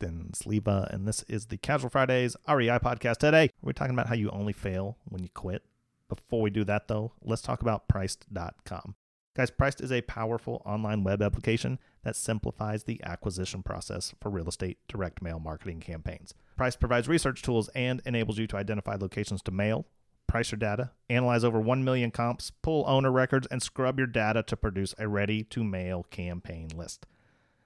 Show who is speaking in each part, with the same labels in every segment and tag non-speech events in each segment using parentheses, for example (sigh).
Speaker 1: Sleva, and this is the Casual Fridays REI podcast. Today, we're talking about how you only fail when you quit. Before we do that, though, let's talk about Pryced.com. Guys, Pryced is a powerful online web application that simplifies the acquisition process for real estate direct mail marketing campaigns. Pryced provides research tools and enables you to identify locations to mail, price your data, analyze over 1 million comps, pull owner records, and scrub your data to produce a ready to mail campaign list.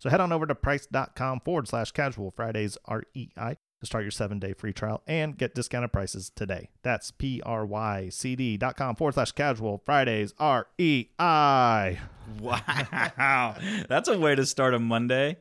Speaker 1: So head on over to pryced.com forward slash casual Fridays REI to start your seven day free trial and get discounted prices today. That's P R Y C D.com forward slash casual Fridays REI.
Speaker 2: Wow. (laughs) That's a way to start a Monday.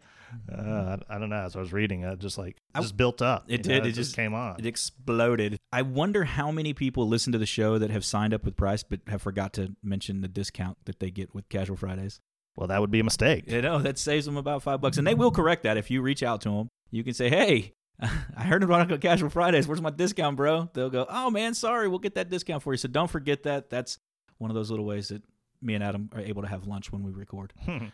Speaker 1: Uh, I, I don't know. As I was reading, it just like it just built up.
Speaker 2: It
Speaker 1: you know,
Speaker 2: did. It
Speaker 1: just
Speaker 2: just-
Speaker 1: came on.
Speaker 2: It exploded. I wonder how many people listen to the show that have signed up with Price but have forgot to mention the discount that they get with Casual Fridays.
Speaker 1: Well, that would be a mistake.
Speaker 2: You know, that saves them about five bucks. And they will correct that if you reach out to them. You can say, hey, (laughs) I heard about Casual Fridays. Where's my discount, bro? They'll go, oh, man, sorry. We'll get that discount for you. So don't forget that. That's one of those little ways that me and Adam are able to have lunch when we record. Hmm.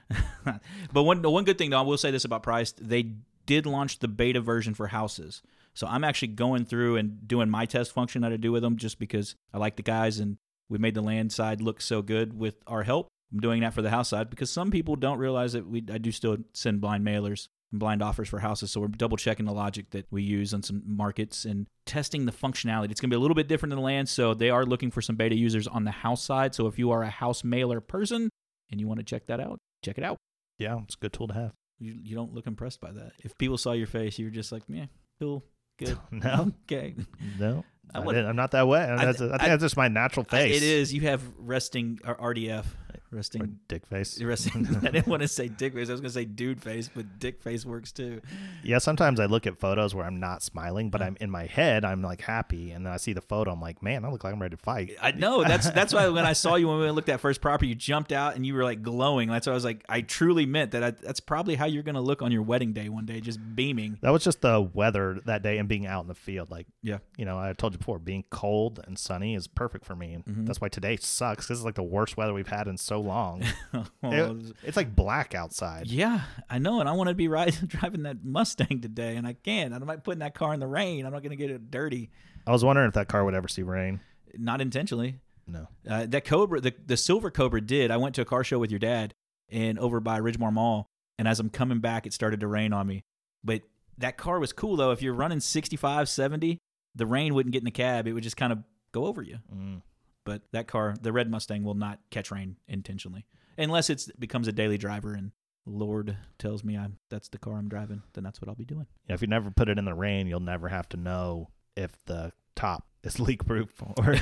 Speaker 2: (laughs) but one one good thing though, I will say this about Price: they did launch the beta version for houses. So I'm actually going through and doing my test function that I do with them, just because I like the guys and we made the land side look so good with our help. I'm doing that for the house side because some people don't realize that we I do still send blind mailers and blind offers for houses. So we're double checking the logic that we use on some markets and testing the functionality. It's going to be a little bit different than the land. So they are looking for some beta users on the house side. So if you are a house mailer person and you want to check that out, check it out.
Speaker 1: yeah, it's a good tool to have.
Speaker 2: You, you don't look impressed by that. If people saw your face, you're just like, yeah, cool, good. (laughs)
Speaker 1: No, (laughs)
Speaker 2: Okay.
Speaker 1: no.
Speaker 2: I
Speaker 1: am not that way.
Speaker 2: I-
Speaker 1: I, think
Speaker 2: I-
Speaker 1: that's just my natural face.
Speaker 2: It is. You have resting uh, or RDF.
Speaker 1: Or
Speaker 2: Resting.
Speaker 1: dick face. (laughs)
Speaker 2: Resting. (laughs) I didn't want to say dick face. I was going to say dude face, but dick face works too.
Speaker 1: Yeah, sometimes I look at photos where I'm not smiling, but I'm in my head, I'm like happy, and then I see the photo, I'm like, man, I look like I'm ready to fight.
Speaker 2: I know that's that's why when I saw you when we looked at first property, you jumped out and you were like glowing. That's why I was like, I truly meant that. I, that's probably how you're gonna look on your wedding day one day, just beaming.
Speaker 1: That was just the weather that day and being out in the field. Like,
Speaker 2: Yeah.
Speaker 1: you know, I told you before, being cold and sunny is perfect for me. And
Speaker 2: Mm-hmm.
Speaker 1: that's why today sucks. This is like the worst weather we've had in so long.
Speaker 2: Oh, (laughs)
Speaker 1: It- it's like black outside.
Speaker 2: yeah, I know, and I want to be riding (laughs) driving that Mustang today, and I can't. I'm not putting that car in the rain. I'm not gonna get it dirty.
Speaker 1: I was wondering if that car would ever see rain.
Speaker 2: Not intentionally.
Speaker 1: No.
Speaker 2: Uh, that Cobra, the, the silver Cobra did. I went to a car show with your dad and over by Ridgmar Mall. And as I'm coming back, it started to rain on me. But that car was cool though. If you're running 65, 70, the rain wouldn't get in the cab. It would just kind of go over you.
Speaker 1: Mm.
Speaker 2: But that car, the red Mustang, will not catch rain intentionally unless it becomes a daily driver and Lord tells me I'm that's the car I'm driving. Then that's what I'll be doing.
Speaker 1: Know, if you never put it in the rain, you'll never have to know if the top is (laughs) leak proof or.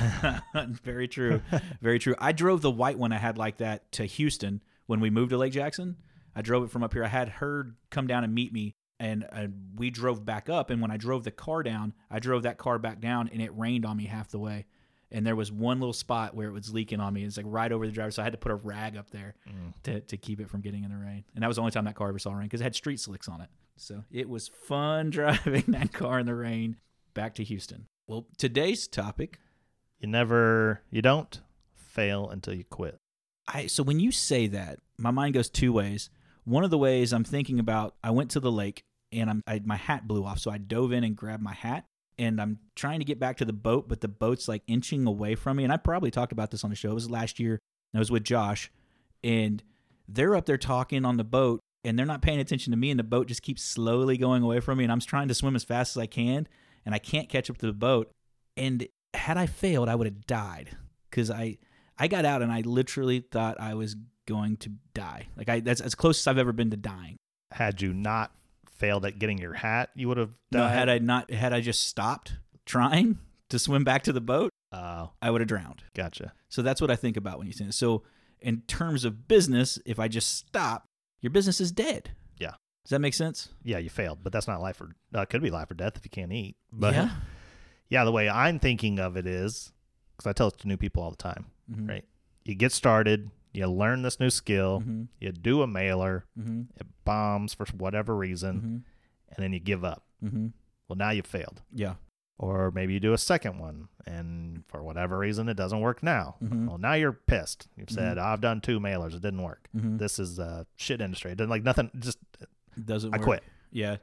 Speaker 1: (laughs)
Speaker 2: Very true. Very true. I drove the white one I had like that to Houston when we moved to Lake Jackson. I drove it from up here. I had her come down and meet me, and uh, we drove back up. And when I drove the car down, I drove that car back down, and it rained on me half the way. And there was one little spot where it was leaking on me. It's like right over the driver, so I had to put a rag up there mm. to, to keep it from getting in the rain. And that was the only time that car ever saw rain because it had street slicks on it. So it was fun (laughs) driving that car in the rain back to Houston. Well, today's topic
Speaker 1: you never, you don't fail until you quit.
Speaker 2: I so when you say that, my mind goes two ways. One of the ways I'm thinking about, I went to the lake and I'm I, my hat blew off, so I dove in and grabbed my hat, and I'm trying to get back to the boat, but the boat's like inching away from me. And I probably talked about this on the show. It was last year. I was with Josh, and they're up there talking on the boat, and they're not paying attention to me, and the boat just keeps slowly going away from me, and I'm trying to swim as fast as I can, and I can't catch up to the boat. And had I failed, I would have died because I I got out and I literally thought I was going to die. Like I that's as close as I've ever been to dying.
Speaker 1: Had you not failed at getting your hat, you would have
Speaker 2: No, had I not had I just stopped trying (laughs) to swim back to the boat,
Speaker 1: Oh,
Speaker 2: I would have drowned.
Speaker 1: gotcha.
Speaker 2: So that's what I think about when you say it. So in terms of business, if I just stop, your business is dead.
Speaker 1: Yeah.
Speaker 2: Does that make sense?
Speaker 1: Yeah, you failed, but that's not life or uh, could be life or death if you can't eat. But
Speaker 2: yeah. (laughs)
Speaker 1: yeah, the way I'm thinking of it is because I tell it to new people all the time,
Speaker 2: Mhm.
Speaker 1: right? You get started, you learn this new skill,
Speaker 2: Mhm.
Speaker 1: you do a mailer,
Speaker 2: Mhm.
Speaker 1: it bombs for whatever reason,
Speaker 2: Mhm.
Speaker 1: and then you give up.
Speaker 2: Mhm.
Speaker 1: Well, now you failed.
Speaker 2: Yeah.
Speaker 1: Or maybe you do a second one, and for whatever reason, it doesn't work now.
Speaker 2: Mhm.
Speaker 1: Well, now you're pissed. You've
Speaker 2: Mm-hmm.
Speaker 1: said, I've done two mailers, it didn't work. This is a shit industry. It didn't like nothing, just
Speaker 2: Doesn't
Speaker 1: I
Speaker 2: work.
Speaker 1: quit.
Speaker 2: Yeah.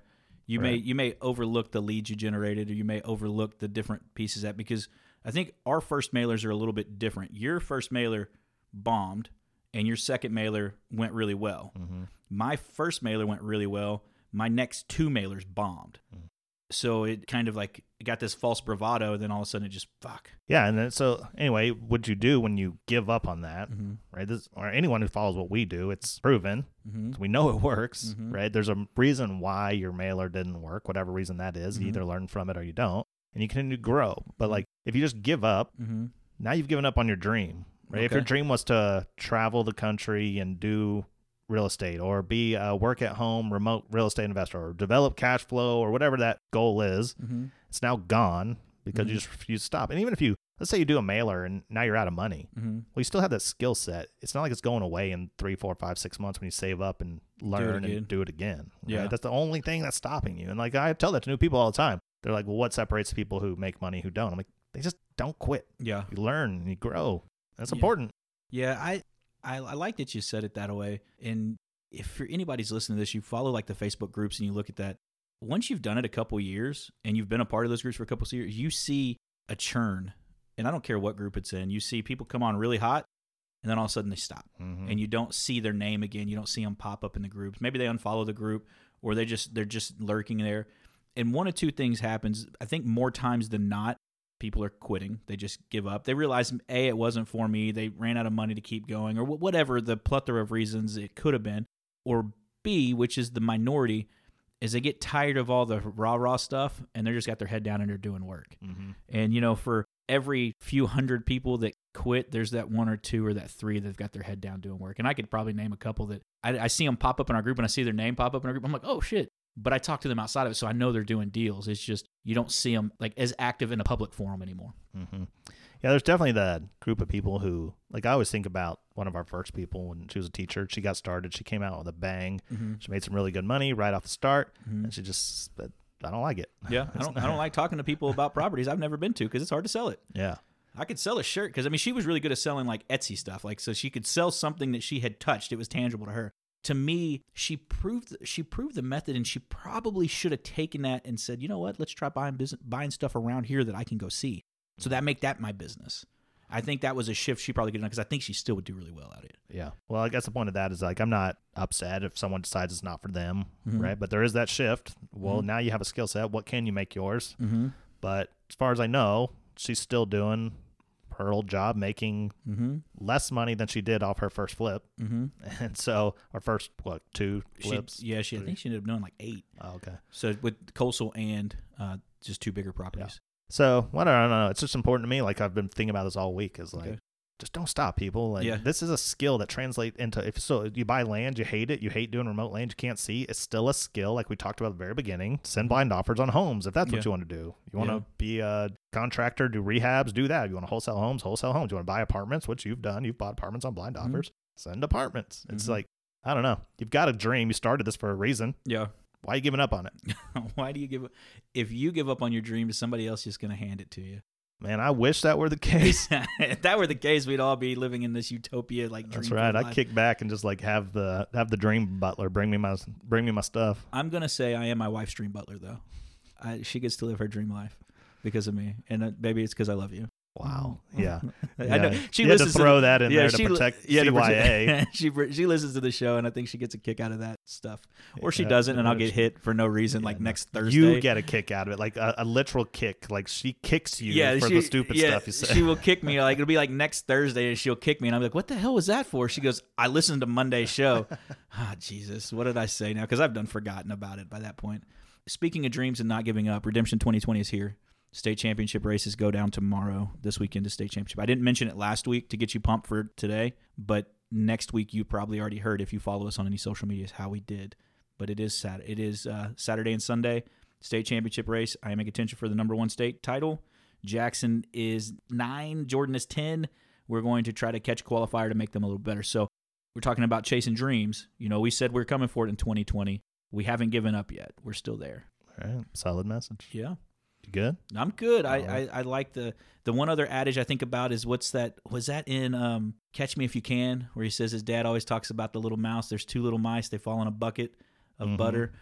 Speaker 2: You may you may overlook the leads you generated or you may overlook the different pieces that because I think our first mailers are a little bit different. Your first mailer bombed and your second mailer went really well.
Speaker 1: Mhm.
Speaker 2: My first mailer went really well. My next two mailers bombed.
Speaker 1: Mm.
Speaker 2: So it kind of like got this false bravado, and then all of a sudden it just fuck.
Speaker 1: Yeah, and then so anyway, what you do when you give up on that,
Speaker 2: Mm-hmm.
Speaker 1: right? This or anyone who follows what we do, it's proven.
Speaker 2: Mm-hmm.
Speaker 1: We know it works,
Speaker 2: Mhm.
Speaker 1: right? There's a reason why your mailer didn't work, whatever reason that is. You
Speaker 2: Mhm.
Speaker 1: either learn from it or you don't, and you continue to grow. But
Speaker 2: Mhm.
Speaker 1: like if you just give up,
Speaker 2: Mm-hmm.
Speaker 1: now you've given up on your dream, right? If your dream was to travel the country and do real estate or be a work at home remote real estate investor or develop cash flow or whatever that goal is,
Speaker 2: Mm-hmm.
Speaker 1: it's now gone because you
Speaker 2: Mhm.
Speaker 1: just refuse to stop. And even if you let's say you do a mailer and now you're out of money,
Speaker 2: Mm-hmm.
Speaker 1: well, you still have that skill set. It's not like it's going away in three, four, five, six months when you save up and learn
Speaker 2: again.
Speaker 1: and do it again. right?
Speaker 2: Yeah.
Speaker 1: That's the only thing that's stopping you. And like I tell that to new people all the time. They're like, well, what separates people who make money who don't? I'm like, they just don't quit.
Speaker 2: Yeah.
Speaker 1: You learn and you grow. That's
Speaker 2: Yeah.
Speaker 1: important.
Speaker 2: Yeah, I, I I like that you said it that way. And if for anybody's listening to this, you follow like the Facebook groups and you look at that. Once you've done it a couple years and you've been a part of those groups for a couple of years, you see a churn. And I don't care what group it's in. You see people come on really hot, and then all of a sudden they stop,
Speaker 1: Mhm.
Speaker 2: and you don't see their name again. You don't see them pop up in the groups. Maybe they unfollow the group, or they just they're just lurking there. And one of two things happens. I think more times than not, people are quitting. They just give up. They realize a it wasn't for me. They ran out of money to keep going, or whatever the plethora of reasons it could have been. Or B, which is the minority, is they get tired of all the rah rah stuff and they're just got their head down and they're doing work.
Speaker 1: Mhm.
Speaker 2: And you know, for every few hundred people that quit, there's that one or two or that three that've got their head down doing work. And I could probably name a couple that I, I see them pop up in our group and I see their name pop up in our group. I'm like, oh shit. But I talk to them outside of it, so I know they're doing deals. It's just you don't see them like as active in a public forum anymore.
Speaker 1: hmm Yeah, there's definitely that group of people who, like, I always think about one of our first people when she was a teacher. She got started. She came out with a bang.
Speaker 2: Mm-hmm.
Speaker 1: She made some really good money right off the start,
Speaker 2: Mhm.
Speaker 1: and she just, I don't like it.
Speaker 2: Yeah, I (laughs) don't. I don't like talking to people about properties I've never been to because it's hard to sell it.
Speaker 1: Yeah.
Speaker 2: I could sell a shirt because I mean she was really good at selling like Etsy stuff. Like so she could sell something that she had touched. It was tangible to her. To me, she proved she proved the method, and she probably should have taken that and said, you know what, let's try buying business buying stuff around here that I can go see. So that make that my business. I think that was a shift she probably could have done because I think she still would do really well at it.
Speaker 1: Yeah. Well, I guess the point of that is like I'm not upset if someone decides it's not for them,
Speaker 2: Mhm.
Speaker 1: right? But there is that shift. Well,
Speaker 2: Mhm.
Speaker 1: now you have a skill set. What can you make yours?
Speaker 2: Mm-hmm.
Speaker 1: But as far as I know, she's still doing her old job, making
Speaker 2: Mm-hmm.
Speaker 1: less money than she did off her first flip.
Speaker 2: Mm-hmm. (laughs)
Speaker 1: And so, our first what two
Speaker 2: She,
Speaker 1: flips?
Speaker 2: yeah, she I think she ended up doing like eight.
Speaker 1: Oh, okay.
Speaker 2: So with coastal and uh, just two bigger properties.
Speaker 1: So what I don't know. It's just important to me. Like I've been thinking about this all week. Is like
Speaker 2: Okay.
Speaker 1: Just don't stop, people. Like
Speaker 2: Yeah.
Speaker 1: this is a skill that translates into if so you buy land, you hate it, you hate doing remote land, you can't see. It's still a skill, like we talked about at the very beginning. Send blind offers on homes if that's what you want to do. You want to
Speaker 2: Yeah.
Speaker 1: be a contractor, do rehabs, do that. You want to wholesale homes, wholesale homes. You want to buy apartments, which you've done. You've bought apartments on blind
Speaker 2: Mhm.
Speaker 1: offers. Send apartments. It's
Speaker 2: Mhm.
Speaker 1: like I don't know. You've got a dream. You started this for a reason.
Speaker 2: Yeah.
Speaker 1: Why are you giving up on it? (laughs)
Speaker 2: Why do you give up? If you give up on your dream, is somebody else just going to hand it to you?
Speaker 1: Man, I wish that were the (laughs) case.
Speaker 2: if that were the case, we'd all be living in this utopia like dream.
Speaker 1: That's right. I kick back and just like have the have the dream butler bring me my bring me my stuff.
Speaker 2: I'm gonna say I am my wife's dream butler, though. I, she gets to live her dream life because of me, and uh, maybe it's because I love you.
Speaker 1: Wow. Yeah. (laughs)
Speaker 2: I know she
Speaker 1: you had to
Speaker 2: listens
Speaker 1: throw that in
Speaker 2: yeah,
Speaker 1: there to
Speaker 2: she
Speaker 1: protect
Speaker 2: yeah,
Speaker 1: CYA. (laughs)
Speaker 2: she she listens to the show, and I think she gets a kick out of that stuff. Or she
Speaker 1: Yeah,
Speaker 2: doesn't, and I'll get hit for no reason,
Speaker 1: Yeah,
Speaker 2: like next Thursday.
Speaker 1: You get a kick out of it, like a, a literal kick. Like she kicks you
Speaker 2: yeah,
Speaker 1: for
Speaker 2: she,
Speaker 1: the stupid
Speaker 2: yeah,
Speaker 1: stuff you say.
Speaker 2: She will kick me. Like it'll be like next Thursday, and she'll kick me, and I'm like, "What the hell was that for?" She goes, "I listened to Monday's show." (laughs) Ah, Jesus, what did I say now? Because I've done forgotten about it by that point. Speaking of dreams and not giving up, Redemption 2020 is here. State championship races go down tomorrow. This weekend to state championship. I didn't mention it last week to get you pumped for today, but next week you probably already heard if you follow us on any social medias how we did. But it is Saturday. It is uh, Saturday and Sunday state championship race. I am in contention for the number one state title. Jackson is nine, Jordan is 10. We're going to try to catch a qualifier to make them a little better. So we're talking about chasing dreams. You know, we said we're coming for it in 2020. We haven't given up yet. We're still there.
Speaker 1: All right. Solid message.
Speaker 2: Yeah.
Speaker 1: You good?
Speaker 2: I'm good. I,
Speaker 1: right.
Speaker 2: I, I like the the one other adage I think about is what's that? Was that in um, Catch Me If You Can, where he says his dad always talks about the little mouse. There's two little mice. They fall in a bucket of
Speaker 1: Mhm.
Speaker 2: butter.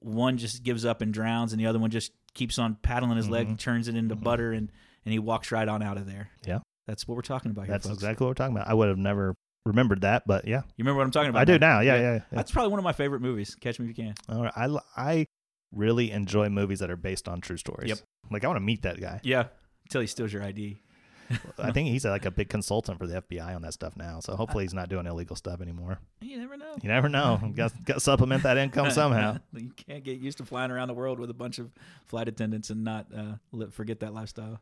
Speaker 2: One just gives up and drowns, and the other one just keeps on paddling his leg,
Speaker 1: Mhm.
Speaker 2: turns it into
Speaker 1: Mhm.
Speaker 2: butter, and and he walks right on out of there.
Speaker 1: Yeah.
Speaker 2: that's what we're talking about here,
Speaker 1: That's
Speaker 2: folks.
Speaker 1: exactly what we're talking about. I would have never remembered that, but yeah,
Speaker 2: You remember what I'm talking about?
Speaker 1: I do
Speaker 2: now?
Speaker 1: now. Yeah, yeah. yeah.
Speaker 2: That's probably one of my favorite movies. Catch Me If You Can.
Speaker 1: All right. I, I really enjoy movies that are based on true stories.
Speaker 2: Yep.
Speaker 1: Like I want to meet that guy.
Speaker 2: Yeah, until he steals your ID.
Speaker 1: I think he's like a big consultant for the FBI on that stuff now. So hopefully he's not doing illegal stuff anymore.
Speaker 2: You never know.
Speaker 1: You never know. (laughs) got got supplement that income somehow. (laughs)
Speaker 2: you can't get used to flying around the world with a bunch of flight attendants and not uh, forget that lifestyle.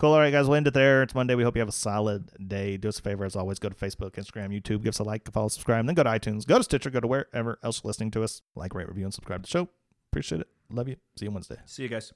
Speaker 1: Cool. All right, guys. We'll end it there. It's Monday. We hope you have a solid day. Do us a favor, as always, go to Facebook, Instagram, YouTube. Give us a like, follow, subscribe. Then go to iTunes, go to Stitcher, go to wherever else you're listening to us. Like, rate, review, and subscribe to the show. Appreciate it. Love you. See you Wednesday.
Speaker 2: See you guys.